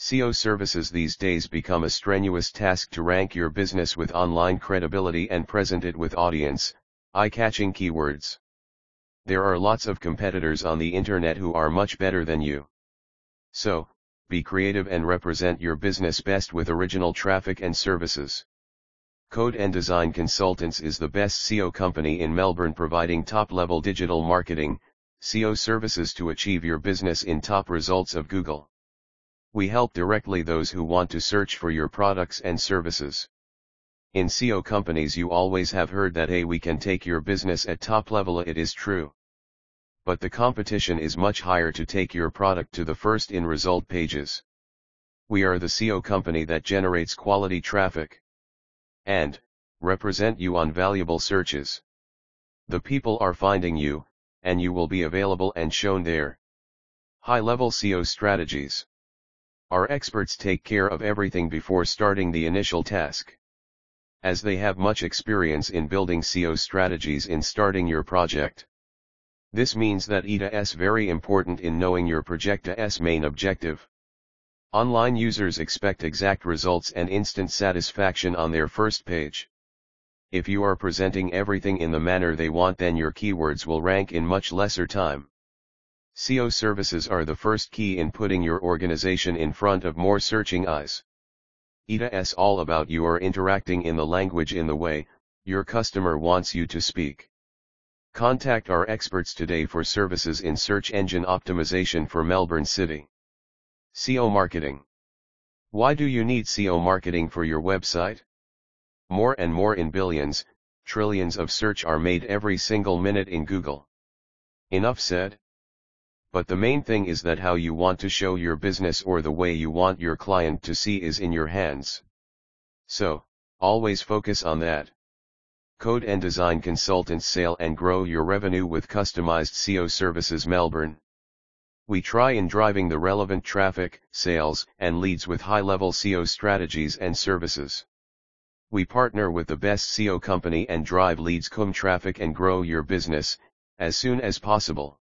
SEO services these days become a strenuous task to rank your business with online credibility and present it with audience, eye-catching keywords. There are lots of competitors on the internet who are much better than you. So, be creative and represent your business best with original traffic and services. Code and Design Consultants is the best SEO company in Melbourne providing top-level digital marketing, SEO services to achieve your business in top results of Google. We help directly those who want to search for your products and services. In SEO companies you always have heard that hey we can take your business at top level it is true but the competition is much higher to take your product to the first in result pages. We are the SEO company that generates quality traffic. And, represent you on valuable searches. The people are finding you, and you will be available and shown there. High level SEO strategies. Our experts take care of everything before starting the initial task. As they have much experience in building SEO strategies in starting your project. This means that ETA is very important in knowing your project's main objective. Online users expect exact results and instant satisfaction on their first page. If you are presenting everything in the manner they want then your keywords will rank in much lesser time. SEO services are the first key in putting your organization in front of more searching eyes. ETA is all about you are interacting in the language in the way, your customer wants you to speak. Contact our experts today for services in search engine optimization for Melbourne City. SEO Marketing. Why do you need SEO marketing for your website? More and more in billions, trillions of search are made every single minute in Google. Enough said. But the main thing is that how you want to show your business or the way you want your client to see is in your hands. So, always focus on that. Code and Design Consultants sale and grow your revenue with customized SEO services Melbourne. We try in driving the relevant traffic, sales, and leads with high-level SEO strategies and services. We partner with the best SEO company and drive leads come traffic and grow your business, as soon as possible.